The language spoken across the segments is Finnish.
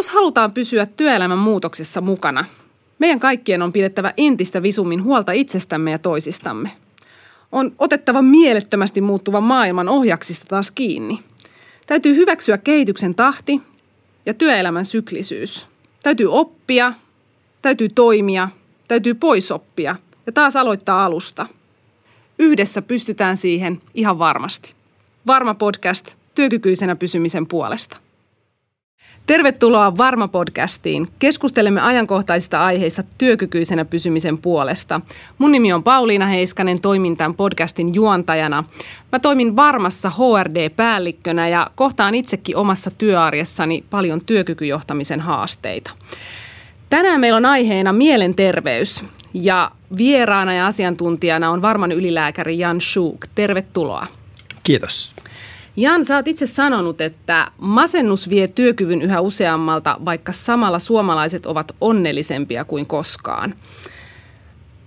Jos halutaan pysyä työelämän muutoksessa mukana, meidän kaikkien on pidettävä entistä visummin huolta itsestämme ja toisistamme. On otettava mielettömästi muuttuvan maailman ohjaksista taas kiinni. Täytyy hyväksyä kehityksen tahti ja työelämän syklisyys. Täytyy oppia, täytyy toimia, täytyy poisoppia ja taas aloittaa alusta. Yhdessä pystytään siihen ihan varmasti. Varma podcast työkykyisenä pysymisen puolesta. Tervetuloa Varma-podcastiin. Keskustelemme ajankohtaisista aiheista työkykyisenä pysymisen puolesta. Mun nimi on Pauliina Heiskanen, toimin tämän podcastin juontajana. Mä toimin Varmassa HRD-päällikkönä ja kohtaan itsekin omassa työarjessani paljon työkykyjohtamisen haasteita. Tänään meillä on aiheena mielenterveys ja vieraana ja asiantuntijana on Varman ylilääkäri Jan Schuuk. Tervetuloa. Kiitos. Jan, sä oot itse sanonut, että masennus vie työkyvyn yhä useammalta, vaikka samalla suomalaiset ovat onnellisempia kuin koskaan.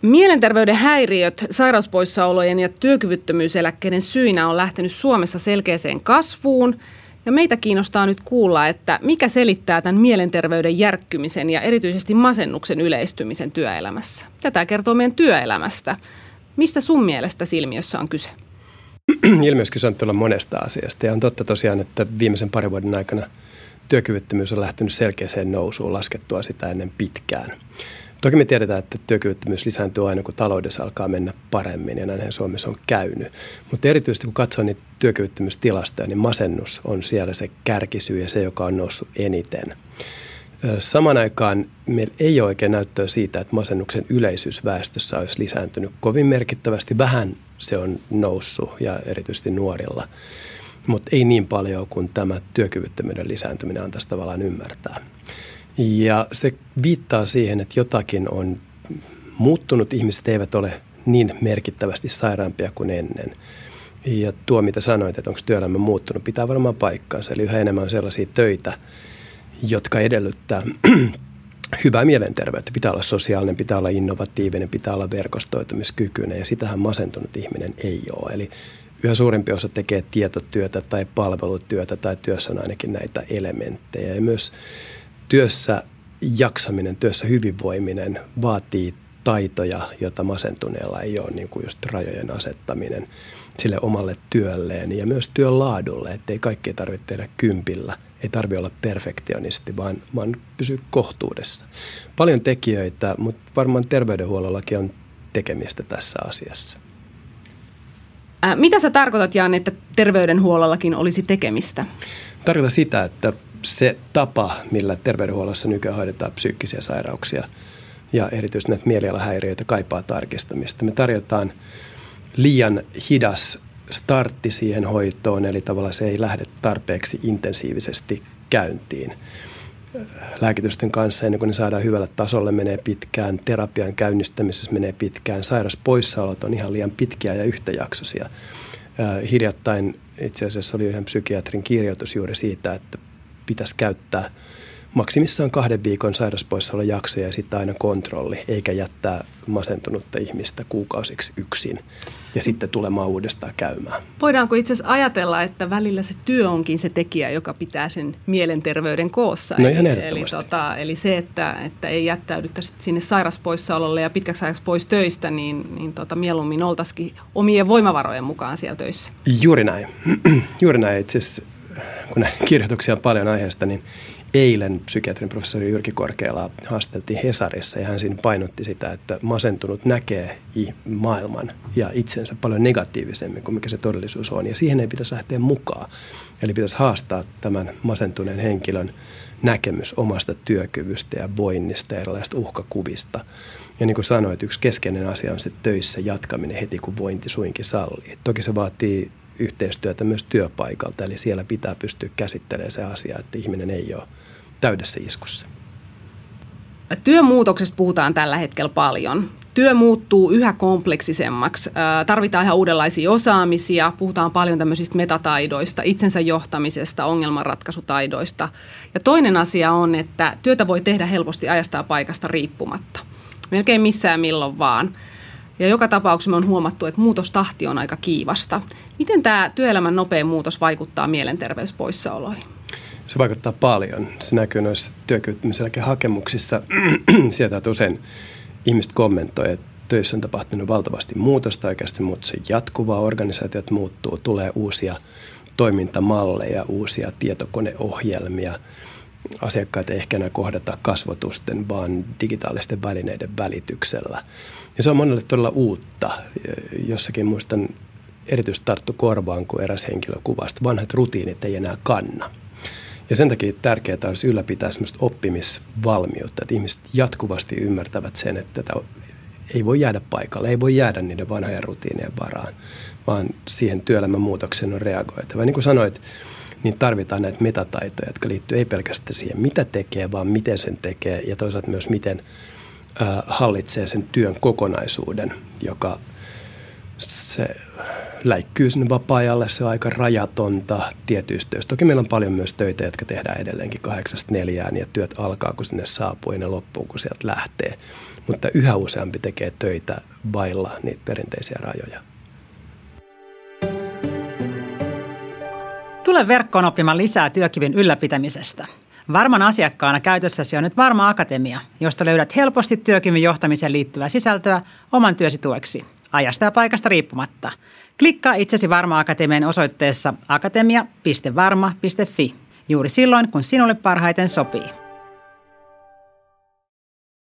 Mielenterveyden häiriöt, sairauspoissaolojen ja työkyvyttömyyseläkkeiden syinä on lähtenyt Suomessa selkeäseen kasvuun. Ja meitä kiinnostaa nyt kuulla, että mikä selittää tämän mielenterveyden järkkymisen ja erityisesti masennuksen yleistymisen työelämässä. Tätä kertoo meidän työelämästä. Mistä sun mielestä silmiössä on kyse? Ilmiössä on tulla monesta asiasta. Ja on totta tosiaan, että viimeisen parin vuoden aikana työkyvyttömyys on lähtenyt selkeäseen nousuun laskettua sitä ennen pitkään. Toki me tiedetään, että työkyvyttömyys lisääntyy aina, kun taloudessa alkaa mennä paremmin, ja näinhän Suomessa on käynyt. Mutta erityisesti kun katsoo niitä työkyvyttömyystilastoja, niin masennus on siellä se kärkisyy ja se, joka on noussut eniten. Saman aikaan meillä ei ole oikein näyttöä siitä, että masennuksen yleisyys väestössä olisi lisääntynyt kovin merkittävästi. Vähän se on noussut ja erityisesti nuorilla, mutta ei niin paljon kuin tämä työkyvyttömyyden lisääntyminen antaisi tavallaan ymmärtää. Ja se viittaa siihen, että jotakin on muuttunut. Ihmiset eivät ole niin merkittävästi sairaampia kuin ennen. Ja tuo, mitä sanoit, että onko työelämä muuttunut, pitää varmaan paikkaansa. Eli yhä enemmän on sellaisia töitä, jotka edellyttää hyvää mielenterveyttä. Pitää olla sosiaalinen, pitää olla innovatiivinen, pitää olla verkostoitumiskykyinen ja sitähän masentunut ihminen ei ole. Eli yhä suurempi osa tekee tietotyötä tai palvelutyötä tai työssä on ainakin näitä elementtejä. Ja myös työssä jaksaminen, työssä hyvinvoiminen vaatii taitoja, joita masentuneella ei ole, niin kuin just rajojen asettaminen sille omalle työlleen ja myös työn laadulle, ettei kaikkea tarvitse tehdä kympillä – ei tarvitse olla perfektionisti, vaan, vaan pysyä kohtuudessa. Paljon tekijöitä, mutta varmaan terveydenhuollollakin on tekemistä tässä asiassa. Ää, mitä sä tarkoitat, Jan, että terveydenhuollollakin olisi tekemistä? Tarkoitan sitä, että se tapa, millä terveydenhuollossa nykyään hoidetaan psyykkisiä sairauksia ja erityisesti näitä mielialahäiriöitä kaipaa tarkistamista. Me tarjotaan liian hidas startti siihen hoitoon, eli tavallaan se ei lähde tarpeeksi intensiivisesti käyntiin. Lääkitysten kanssa ennen kuin ne saadaan hyvälle tasolle menee pitkään, terapian käynnistämisessä menee pitkään, sairaspoissaolot on ihan liian pitkiä ja yhtäjaksoisia. Hiljattain itse asiassa oli yhden psykiatrin kirjoitus juuri siitä, että pitäisi käyttää – maksimissaan kahden viikon jaksoja ja sitten aina kontrolli, eikä jättää masentunutta ihmistä kuukausiksi yksin ja sitten tulemaan uudestaan käymään. Voidaanko itse asiassa ajatella, että välillä se työ onkin se tekijä, joka pitää sen mielenterveyden koossa? No ihan eli, eli, tota, eli se, että, että ei jättäydytä sinne sairaspoissaololle ja pitkäksi ajaksi pois töistä, niin, niin tota, mieluummin oltaisikin omien voimavarojen mukaan siellä töissä. Juuri näin. Juuri näin. Itse asiassa, kun näitä kirjoituksia on paljon aiheesta, niin eilen psykiatrin professori Jyrki Korkeala haasteltiin Hesarissa ja hän siinä painotti sitä, että masentunut näkee maailman ja itsensä paljon negatiivisemmin kuin mikä se todellisuus on. Ja siihen ei pitäisi lähteä mukaan. Eli pitäisi haastaa tämän masentuneen henkilön näkemys omasta työkyvystä ja voinnista ja erilaisista uhkakuvista. Ja niin kuin sanoit, yksi keskeinen asia on se töissä jatkaminen heti, kun vointi suinkin sallii. Toki se vaatii yhteistyötä myös työpaikalta, eli siellä pitää pystyä käsittelemään se asia, että ihminen ei ole täydessä iskussa. Työmuutoksesta puhutaan tällä hetkellä paljon. Työ muuttuu yhä kompleksisemmaksi. Tarvitaan ihan uudenlaisia osaamisia. Puhutaan paljon tämmöisistä metataidoista, itsensä johtamisesta, ongelmanratkaisutaidoista. Ja toinen asia on, että työtä voi tehdä helposti ajasta ja paikasta riippumatta. Melkein missään milloin vaan. Ja joka tapauksessa me on huomattu, että muutostahti on aika kiivasta. Miten tämä työelämän nopea muutos vaikuttaa mielenterveyspoissaoloihin? Se vaikuttaa paljon. Se näkyy noissa työkyvyttömyyseläkehakemuksissa. Sieltä usein ihmiset kommentoi, että töissä on tapahtunut valtavasti muutosta, oikeasti muutos on jatkuvaa, organisaatiot muuttuu, tulee uusia toimintamalleja, uusia tietokoneohjelmia. Asiakkaat ei ehkä enää kohdata kasvotusten, vaan digitaalisten välineiden välityksellä. Ja se on monelle todella uutta. Jossakin muistan erityisesti tarttu korvaan, kun eräs henkilö kuvasta. Vanhat rutiinit ei enää kanna. Ja sen takia tärkeää olisi ylläpitää sellaista oppimisvalmiutta, että ihmiset jatkuvasti ymmärtävät sen, että tätä ei voi jäädä paikalle, ei voi jäädä niiden vanhojen rutiinien varaan, vaan siihen työelämän muutokseen on reagoitava. Niin kuin sanoit, niin tarvitaan näitä metataitoja, jotka liittyy ei pelkästään siihen, mitä tekee, vaan miten sen tekee ja toisaalta myös miten hallitsee sen työn kokonaisuuden, joka se läikkyy sinne vapaa-ajalle, se on aika rajatonta tietyistä töistä. Toki meillä on paljon myös töitä, jotka tehdään edelleenkin kahdeksasta neljään ja työt alkaa, kun sinne saapuu ja ne loppuu, kun sieltä lähtee. Mutta yhä useampi tekee töitä vailla niitä perinteisiä rajoja. Tule verkkoon oppimaan lisää työkyvyn ylläpitämisestä. Varman asiakkaana käytössäsi on nyt Varma Akatemia, josta löydät helposti työkyvyn johtamiseen liittyvää sisältöä oman työsi tueksi, ajasta ja paikasta riippumatta. Klikkaa itsesi Varma Akatemian osoitteessa akatemia.varma.fi juuri silloin, kun sinulle parhaiten sopii.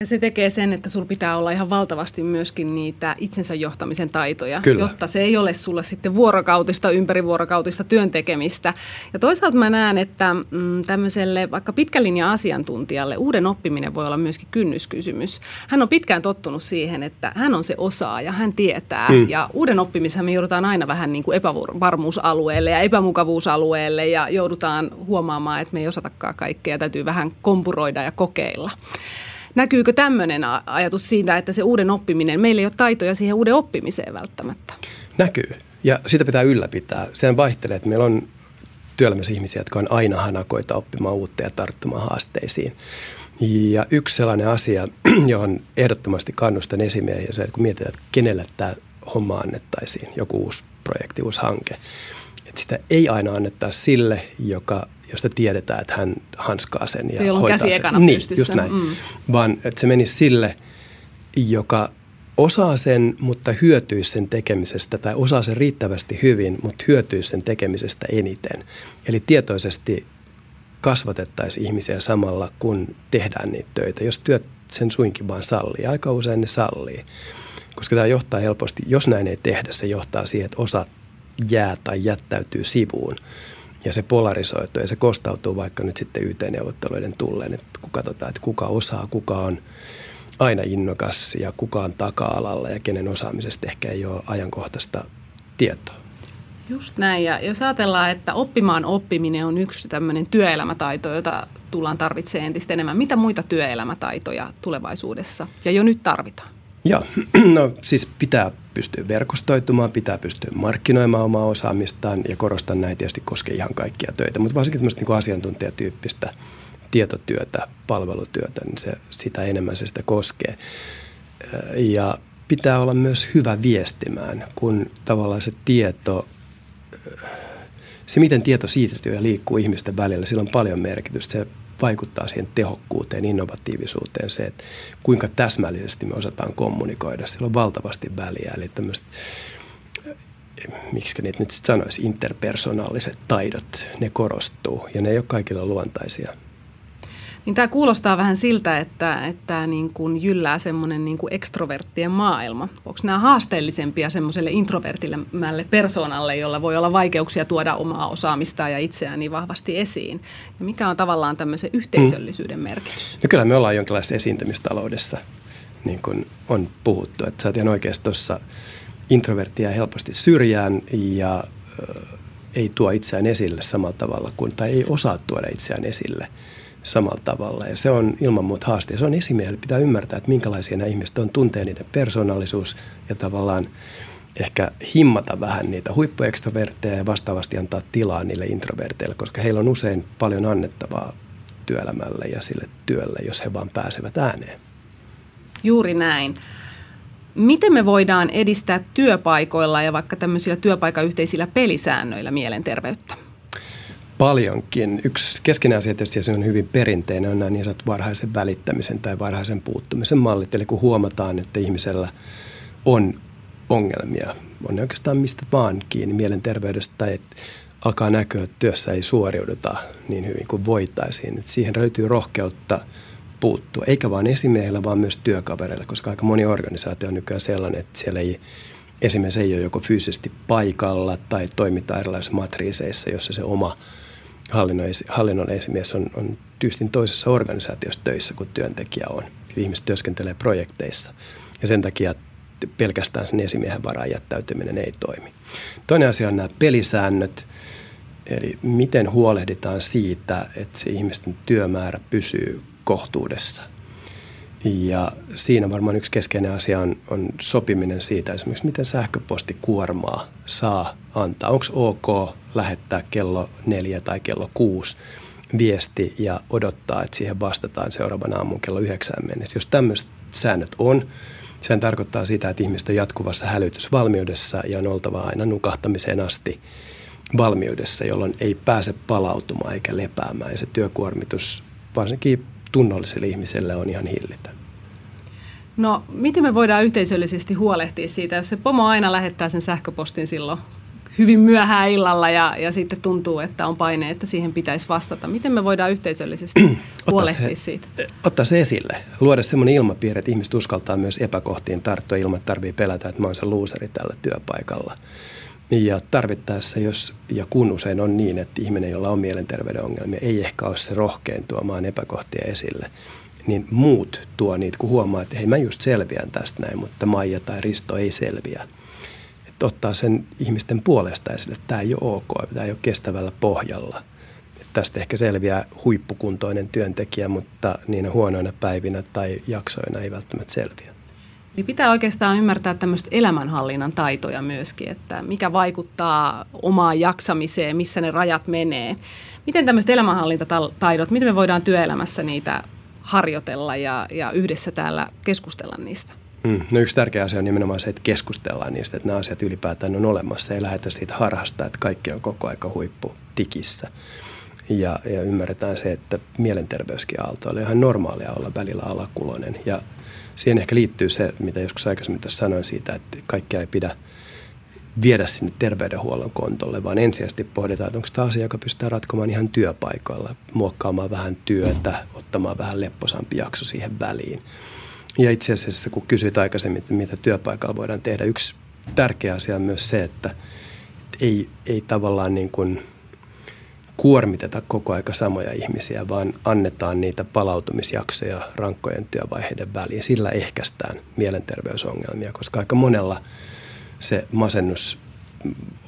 Ja se tekee sen, että sulla pitää olla ihan valtavasti myöskin niitä itsensä johtamisen taitoja, Kyllä. jotta se ei ole sulle sitten vuorokautista, ympärivuorokautista työn tekemistä. Ja toisaalta mä näen, että mm, tämmöiselle vaikka pitkälinja asiantuntijalle uuden oppiminen voi olla myöskin kynnyskysymys. Hän on pitkään tottunut siihen, että hän on se osaaja, hän tietää. Mm. Ja uuden oppimisen me joudutaan aina vähän niin kuin epävarmuusalueelle ja epämukavuusalueelle ja joudutaan huomaamaan, että me ei osatakaan kaikkea, täytyy vähän kompuroida ja kokeilla. Näkyykö tämmöinen ajatus siitä, että se uuden oppiminen, meillä ei ole taitoja siihen uuden oppimiseen välttämättä? Näkyy. Ja sitä pitää ylläpitää. Sehän vaihtelee, että meillä on työelämässä ihmisiä, jotka on aina hanakoita oppimaan uutta ja tarttumaan haasteisiin. Ja yksi sellainen asia, johon ehdottomasti kannustan esimiehiä, se, että kun mietitään, että kenelle tämä homma annettaisiin, joku uusi projekti, uusi hanke, että sitä ei aina anneta sille, joka josta tiedetään, että hän hanskaa sen ja Jolloin hoitaa käsi sen. niin, pystyssä. just näin. Mm. Vaan että se menisi sille, joka osaa sen, mutta hyötyisi sen tekemisestä tai osaa sen riittävästi hyvin, mutta hyötyisi sen tekemisestä eniten. Eli tietoisesti kasvatettaisiin ihmisiä samalla, kun tehdään niitä töitä. Jos työt sen suinkin vaan sallii, aika usein ne sallii. Koska tämä johtaa helposti, jos näin ei tehdä, se johtaa siihen, että osa jää tai jättäytyy sivuun ja se polarisoituu ja se kostautuu vaikka nyt sitten YT-neuvotteluiden tulleen, että kun katsotaan, että kuka osaa, kuka on aina innokas ja kuka on taka-alalla ja kenen osaamisesta ehkä ei ole ajankohtaista tietoa. Just näin. Ja jos ajatellaan, että oppimaan oppiminen on yksi tämmöinen työelämätaito, jota tullaan tarvitsemaan entistä enemmän. Mitä muita työelämätaitoja tulevaisuudessa ja jo nyt tarvitaan? Joo, no siis pitää pystyä verkostoitumaan, pitää pystyä markkinoimaan omaa osaamistaan ja korostan näin tietysti koskee ihan kaikkia töitä, mutta varsinkin tämmöistä niin asiantuntijatyyppistä tietotyötä, palvelutyötä, niin se, sitä enemmän se sitä koskee. Ja pitää olla myös hyvä viestimään, kun tavallaan se tieto, se miten tieto siirtyy ja liikkuu ihmisten välillä, sillä on paljon merkitystä. Se vaikuttaa siihen tehokkuuteen, innovatiivisuuteen, se, että kuinka täsmällisesti me osataan kommunikoida. Sillä on valtavasti väliä, eli tämmöiset miksi niitä nyt sanoisi, interpersonaaliset taidot, ne korostuu ja ne ei ole kaikilla luontaisia. Niin tämä kuulostaa vähän siltä, että, että niin kuin jyllää semmoinen niin kuin ekstroverttien maailma. Onko nämä haasteellisempia semmoiselle introvertillemmälle persoonalle, jolla voi olla vaikeuksia tuoda omaa osaamistaan ja itseään niin vahvasti esiin? Ja mikä on tavallaan tämmöisen yhteisöllisyyden merkitys? No kyllä me ollaan jonkinlaisessa esiintymistaloudessa, niin kuin on puhuttu. Että sä oot ihan oikeasti tuossa introverttia helposti syrjään ja ei tuo itseään esille samalla tavalla kuin, tai ei osaa tuoda itseään esille – samalla tavalla. Ja se on ilman muuta haaste. Se on esimieli. Pitää ymmärtää, että minkälaisia nämä ihmiset on, tuntee niiden persoonallisuus ja tavallaan ehkä himmata vähän niitä huippuekstrovertteja ja vastaavasti antaa tilaa niille introverteille, koska heillä on usein paljon annettavaa työelämälle ja sille työlle, jos he vaan pääsevät ääneen. Juuri näin. Miten me voidaan edistää työpaikoilla ja vaikka tämmöisillä työpaikayhteisillä pelisäännöillä mielenterveyttä? Paljonkin. Yksi keskeinen asia tietysti, ja se on hyvin perinteinen, on nämä niin sanotut varhaisen välittämisen tai varhaisen puuttumisen mallit. Eli kun huomataan, että ihmisellä on ongelmia, on ne oikeastaan mistä vaan kiinni mielenterveydestä tai että alkaa näkyä, että työssä ei suoriuduta niin hyvin kuin voitaisiin. Että siihen löytyy rohkeutta puuttua, eikä vain esimiehillä, vaan myös työkavereilla, koska aika moni organisaatio on nykyään sellainen, että siellä ei esimies ei ole joko fyysisesti paikalla tai toimitaan erilaisissa matriiseissa, jossa se oma hallinnon, hallinnon esimies on, on tyystin toisessa organisaatiossa töissä kuin työntekijä on. Ihmiset työskentelee projekteissa ja sen takia pelkästään sen esimiehen varaan jättäytyminen ei toimi. Toinen asia on nämä pelisäännöt, eli miten huolehditaan siitä, että se ihmisten työmäärä pysyy kohtuudessa. Ja siinä varmaan yksi keskeinen asia on, on sopiminen siitä esimerkiksi, miten sähköpostikuormaa saa antaa. Onko ok lähettää kello neljä tai kello kuusi viesti ja odottaa, että siihen vastataan seuraavana aamun kello yhdeksään mennessä. Jos tämmöiset säännöt on, sehän tarkoittaa sitä, että ihmiset on jatkuvassa hälytysvalmiudessa ja on oltava aina nukahtamiseen asti valmiudessa, jolloin ei pääse palautumaan eikä lepäämään. Ja se työkuormitus varsinkin tunnolliselle ihmiselle on ihan hillitön. No, miten me voidaan yhteisöllisesti huolehtia siitä, jos se pomo aina lähettää sen sähköpostin silloin hyvin myöhään illalla ja, ja sitten tuntuu, että on paine, että siihen pitäisi vastata. Miten me voidaan yhteisöllisesti huolehtia se, siitä? Ottaa se esille. Luoda semmoinen ilmapiiri, että ihmiset uskaltaa myös epäkohtiin tarttua ilman, että tarvii pelätä, että mä oon se luuseri tällä työpaikalla. Ja tarvittaessa, jos ja kun usein on niin, että ihminen, jolla on mielenterveyden ongelmia, ei ehkä ole se rohkein tuomaan epäkohtia esille, niin muut tuo niitä, kun huomaa, että hei mä just selviän tästä näin, mutta Maija tai Risto ei selviä. Ottaa sen ihmisten puolesta esille, että tämä ei ole ok, tämä ei ole kestävällä pohjalla. Että tästä ehkä selviää huippukuntoinen työntekijä, mutta niinä huonoina päivinä tai jaksoina ei välttämättä selviä. Niin pitää oikeastaan ymmärtää tämmöistä elämänhallinnan taitoja myöskin, että mikä vaikuttaa omaan jaksamiseen, missä ne rajat menee. Miten tämmöiset elämänhallintataidot, miten me voidaan työelämässä niitä harjoitella ja, ja yhdessä täällä keskustella niistä? Mm. No yksi tärkeä asia on nimenomaan se, että keskustellaan niistä, että nämä asiat ylipäätään on olemassa. Ei lähdetä siitä harhasta, että kaikki on koko aika huippu tikissä. Ja, ja ymmärretään se, että mielenterveyskin aalto oli ihan normaalia olla välillä alakuloinen. Ja siihen ehkä liittyy se, mitä joskus aikaisemmin tuossa sanoin siitä, että kaikkea ei pidä viedä sinne terveydenhuollon kontolle, vaan ensisijaisesti pohditaan, että onko tämä asia, joka pystytään ratkomaan ihan työpaikoilla, muokkaamaan vähän työtä, ottamaan vähän lepposampi jakso siihen väliin. Ja itse asiassa, kun kysyit aikaisemmin, että mitä työpaikalla voidaan tehdä, yksi tärkeä asia on myös se, että ei, ei tavallaan niin kuin – kuormiteta koko aika samoja ihmisiä, vaan annetaan niitä palautumisjaksoja rankkojen työvaiheiden väliin. Sillä ehkäistään mielenterveysongelmia, koska aika monella se masennus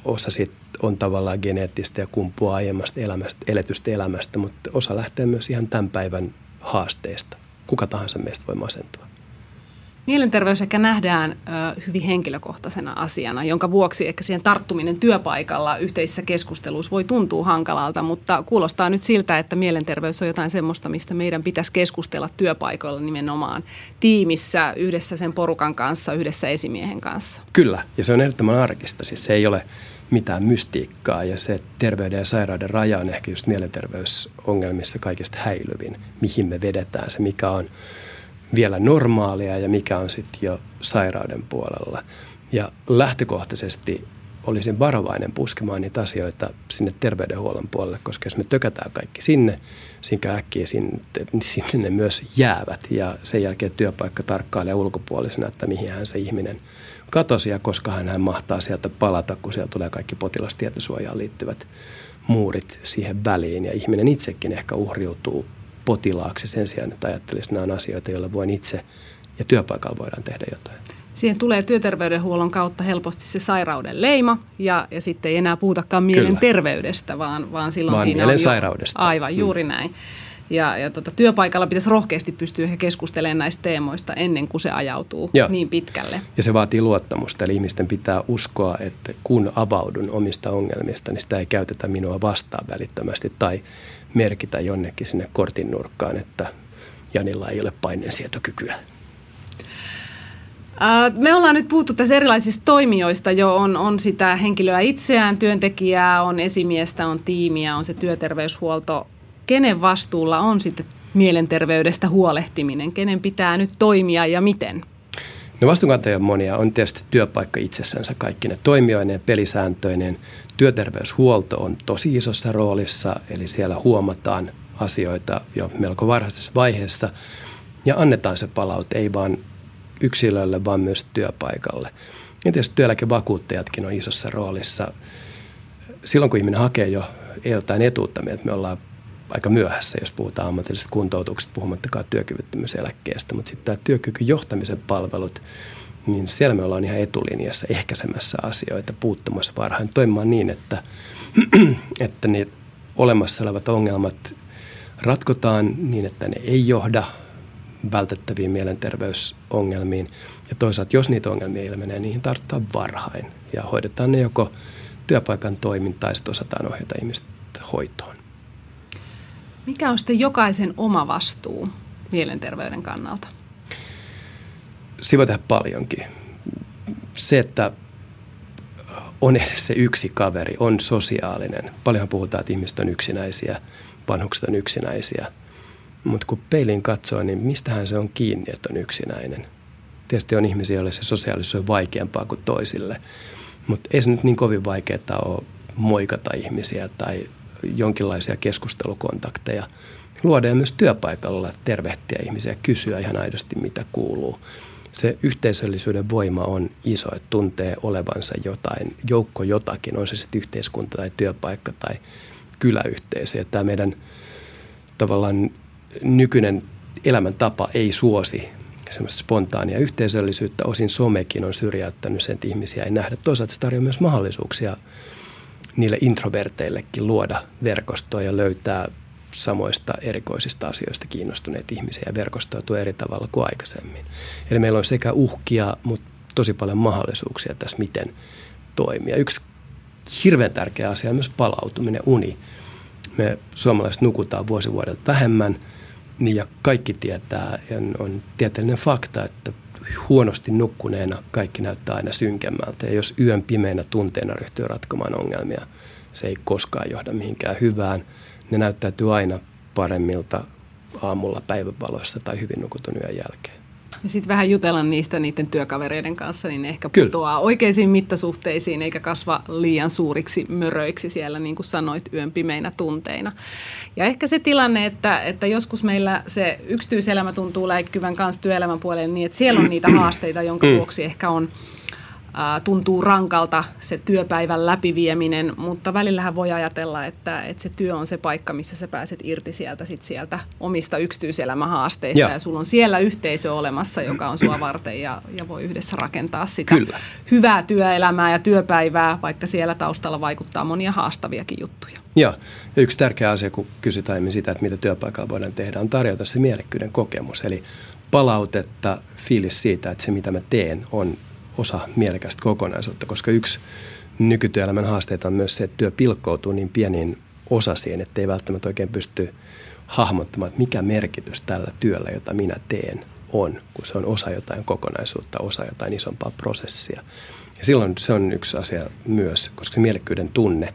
osa siitä on tavallaan geneettistä ja kumpuaa aiemmasta elämästä, eletystä elämästä, mutta osa lähtee myös ihan tämän päivän haasteista. Kuka tahansa meistä voi masentua. Mielenterveys ehkä nähdään ö, hyvin henkilökohtaisena asiana, jonka vuoksi ehkä siihen tarttuminen työpaikalla yhteisissä keskusteluissa voi tuntua hankalalta, mutta kuulostaa nyt siltä, että mielenterveys on jotain semmoista, mistä meidän pitäisi keskustella työpaikoilla nimenomaan tiimissä, yhdessä sen porukan kanssa, yhdessä esimiehen kanssa. Kyllä, ja se on ehdottoman arkista. Siis se ei ole mitään mystiikkaa ja se terveyden ja sairauden raja on ehkä just mielenterveysongelmissa kaikista häilyvin, mihin me vedetään se, mikä on vielä normaalia ja mikä on sitten jo sairauden puolella. Ja lähtökohtaisesti olisin varovainen puskemaan niitä asioita sinne terveydenhuollon puolelle, koska jos me tökätään kaikki sinne, siinä äkkiä sinne, sinne ne myös jäävät ja sen jälkeen työpaikka tarkkailee ulkopuolisena, että mihin hän se ihminen katosi ja koska hän mahtaa sieltä palata, kun siellä tulee kaikki potilastietosuojaan liittyvät muurit siihen väliin ja ihminen itsekin ehkä uhriutuu potilaaksi sen sijaan, että ajattelisi, että nämä on asioita, joilla voin itse ja työpaikalla voidaan tehdä jotain. Siihen tulee työterveydenhuollon kautta helposti se sairauden leima ja, ja sitten ei enää puhutakaan mielenterveydestä, vaan, vaan silloin vaan siinä on sairaudesta. Jo, aivan, juuri mm. näin. Ja, ja tota, työpaikalla pitäisi rohkeasti pystyä ehkä keskustelemaan näistä teemoista ennen kuin se ajautuu ja. niin pitkälle. Ja se vaatii luottamusta, eli ihmisten pitää uskoa, että kun avaudun omista ongelmista, niin sitä ei käytetä minua vastaan välittömästi tai merkitä jonnekin sinne kortin nurkkaan, että Janilla ei ole paineensietokykyä. Me ollaan nyt puhuttu tässä erilaisista toimijoista jo. On, on sitä henkilöä itseään, työntekijää, on esimiestä, on tiimiä, on se työterveyshuolto. Kenen vastuulla on sitten mielenterveydestä huolehtiminen? Kenen pitää nyt toimia ja miten? No vastuunkantajia on monia. On tietysti työpaikka itsessänsä kaikki ne toimijoineen, pelisääntöinen. Työterveyshuolto on tosi isossa roolissa, eli siellä huomataan asioita jo melko varhaisessa vaiheessa ja annetaan se palaute, ei vaan yksilölle, vaan myös työpaikalle. Ja tietysti työeläkevakuuttajatkin on isossa roolissa. Silloin kun ihminen hakee jo jotain etuutta, että me ollaan aika myöhässä, jos puhutaan ammatillisesta kuntoutuksesta, puhumattakaan työkyvyttömyyseläkkeestä. Mutta sitten tämä työkykyjohtamisen palvelut, niin siellä me ollaan ihan etulinjassa ehkäisemässä asioita, puuttumassa varhain, toimimaan niin, että, että ne olemassa olevat ongelmat ratkotaan niin, että ne ei johda vältettäviin mielenterveysongelmiin. Ja toisaalta, jos niitä ongelmia ilmenee, niihin tarttaa varhain ja hoidetaan ne joko työpaikan toimintaa tai osataan ohjata ihmistä hoitoon. Mikä on sitten jokaisen oma vastuu mielenterveyden kannalta? Siva tehdä paljonkin. Se, että on edes se yksi kaveri, on sosiaalinen. Paljon puhutaan, että ihmiset on yksinäisiä, vanhukset on yksinäisiä. Mutta kun peiliin katsoo, niin mistähän se on kiinni, että on yksinäinen? Tietysti on ihmisiä, joille se sosiaalisuus on vaikeampaa kuin toisille. Mutta ei se nyt niin kovin vaikeaa ole moikata ihmisiä tai jonkinlaisia keskustelukontakteja. Luodaan myös työpaikalla tervehtiä ihmisiä, kysyä ihan aidosti mitä kuuluu. Se yhteisöllisyyden voima on iso, että tuntee olevansa jotain, joukko jotakin, on se sitten yhteiskunta tai työpaikka tai kyläyhteisö. Ja tämä meidän tavallaan nykyinen elämäntapa ei suosi semmoista spontaania yhteisöllisyyttä. Osin somekin on syrjäyttänyt sen, että ihmisiä ei nähdä. Toisaalta se tarjoaa myös mahdollisuuksia niille introverteillekin luoda verkostoa ja löytää samoista erikoisista asioista kiinnostuneita ihmisiä ja verkostoitua eri tavalla kuin aikaisemmin. Eli meillä on sekä uhkia, mutta tosi paljon mahdollisuuksia tässä, miten toimia. Yksi hirveän tärkeä asia on myös palautuminen, uni. Me suomalaiset nukutaan vuosi vähemmän – niin ja kaikki tietää, ja on tieteellinen fakta, että huonosti nukkuneena kaikki näyttää aina synkemmältä. Ja jos yön pimeänä tunteena ryhtyy ratkomaan ongelmia, se ei koskaan johda mihinkään hyvään. Ne näyttäytyy aina paremmilta aamulla päivänvalossa tai hyvin nukutun yön jälkeen. Ja sitten vähän jutella niistä niiden työkavereiden kanssa, niin ne ehkä Kyllä. putoaa oikeisiin mittasuhteisiin eikä kasva liian suuriksi möröiksi siellä, niin kuin sanoit, yön pimeinä tunteina. Ja ehkä se tilanne, että, että joskus meillä se yksityiselämä tuntuu läikkyvän kanssa työelämän puolelle niin, että siellä on niitä haasteita, jonka mm. vuoksi ehkä on tuntuu rankalta se työpäivän läpivieminen, mutta välillähän voi ajatella, että, että se työ on se paikka, missä sä pääset irti sieltä, sit sieltä omista yksityiselämähaasteista ja. ja sulla on siellä yhteisö olemassa, joka on sua varten ja, ja voi yhdessä rakentaa sitä Kyllä. hyvää työelämää ja työpäivää, vaikka siellä taustalla vaikuttaa monia haastaviakin juttuja. Joo, ja yksi tärkeä asia, kun kysytään sitä, että mitä työpaikalla voidaan tehdä, on tarjota se mielekkyyden kokemus, eli palautetta, fiilis siitä, että se mitä mä teen on osa mielekästä kokonaisuutta, koska yksi nykytyöelämän haasteita on myös se, että työ pilkkoutuu niin pieniin osasiin, että ei välttämättä oikein pysty hahmottamaan, että mikä merkitys tällä työllä, jota minä teen, on, kun se on osa jotain kokonaisuutta, osa jotain isompaa prosessia. Ja silloin se on yksi asia myös, koska se mielekkyyden tunne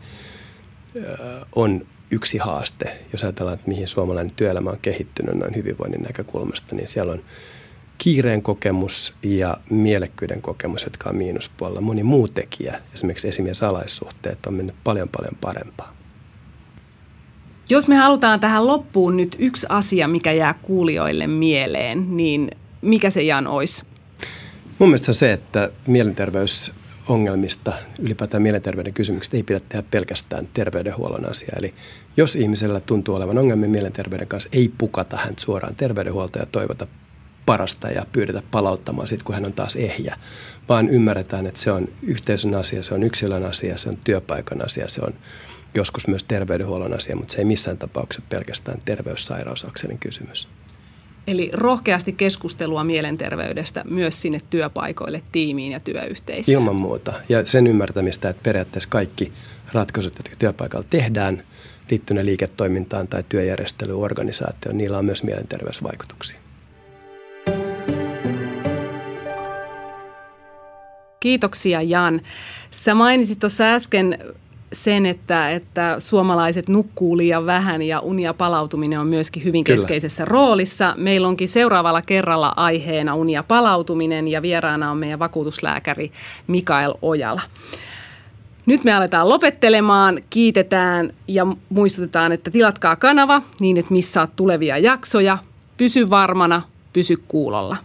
on yksi haaste. Jos ajatellaan, että mihin suomalainen työelämä on kehittynyt noin hyvinvoinnin näkökulmasta, niin siellä on kiireen kokemus ja mielekkyyden kokemus, jotka on miinuspuolella. Moni muu tekijä, esimerkiksi esimies alaissuhteet, on mennyt paljon paljon parempaa. Jos me halutaan tähän loppuun nyt yksi asia, mikä jää kuulijoille mieleen, niin mikä se Jan olisi? Mun mielestä se on se, että mielenterveysongelmista, ylipäätään mielenterveyden kysymyksistä ei pidä tehdä pelkästään terveydenhuollon asia. Eli jos ihmisellä tuntuu olevan ongelmia mielenterveyden kanssa, ei pukata häntä suoraan terveydenhuoltoon ja toivota parasta ja pyydetä palauttamaan sitten, kun hän on taas ehjä, vaan ymmärretään, että se on yhteisön asia, se on yksilön asia, se on työpaikan asia, se on joskus myös terveydenhuollon asia, mutta se ei missään tapauksessa pelkästään terveyssairausakselin kysymys. Eli rohkeasti keskustelua mielenterveydestä myös sinne työpaikoille, tiimiin ja työyhteisöön. Ilman muuta. Ja sen ymmärtämistä, että periaatteessa kaikki ratkaisut, jotka työpaikalla tehdään, liittyen liiketoimintaan tai työjärjestelyorganisaatioon, niillä on myös mielenterveysvaikutuksia. Kiitoksia Jan. Sä mainitsit tuossa äsken sen, että, että suomalaiset nukkuu liian vähän ja unia palautuminen on myöskin hyvin Kyllä. keskeisessä roolissa. Meillä onkin seuraavalla kerralla aiheena unia palautuminen ja vieraana on meidän vakuutuslääkäri Mikael Ojala. Nyt me aletaan lopettelemaan, kiitetään ja muistutetaan, että tilatkaa kanava niin, että missaat tulevia jaksoja. Pysy varmana, pysy kuulolla.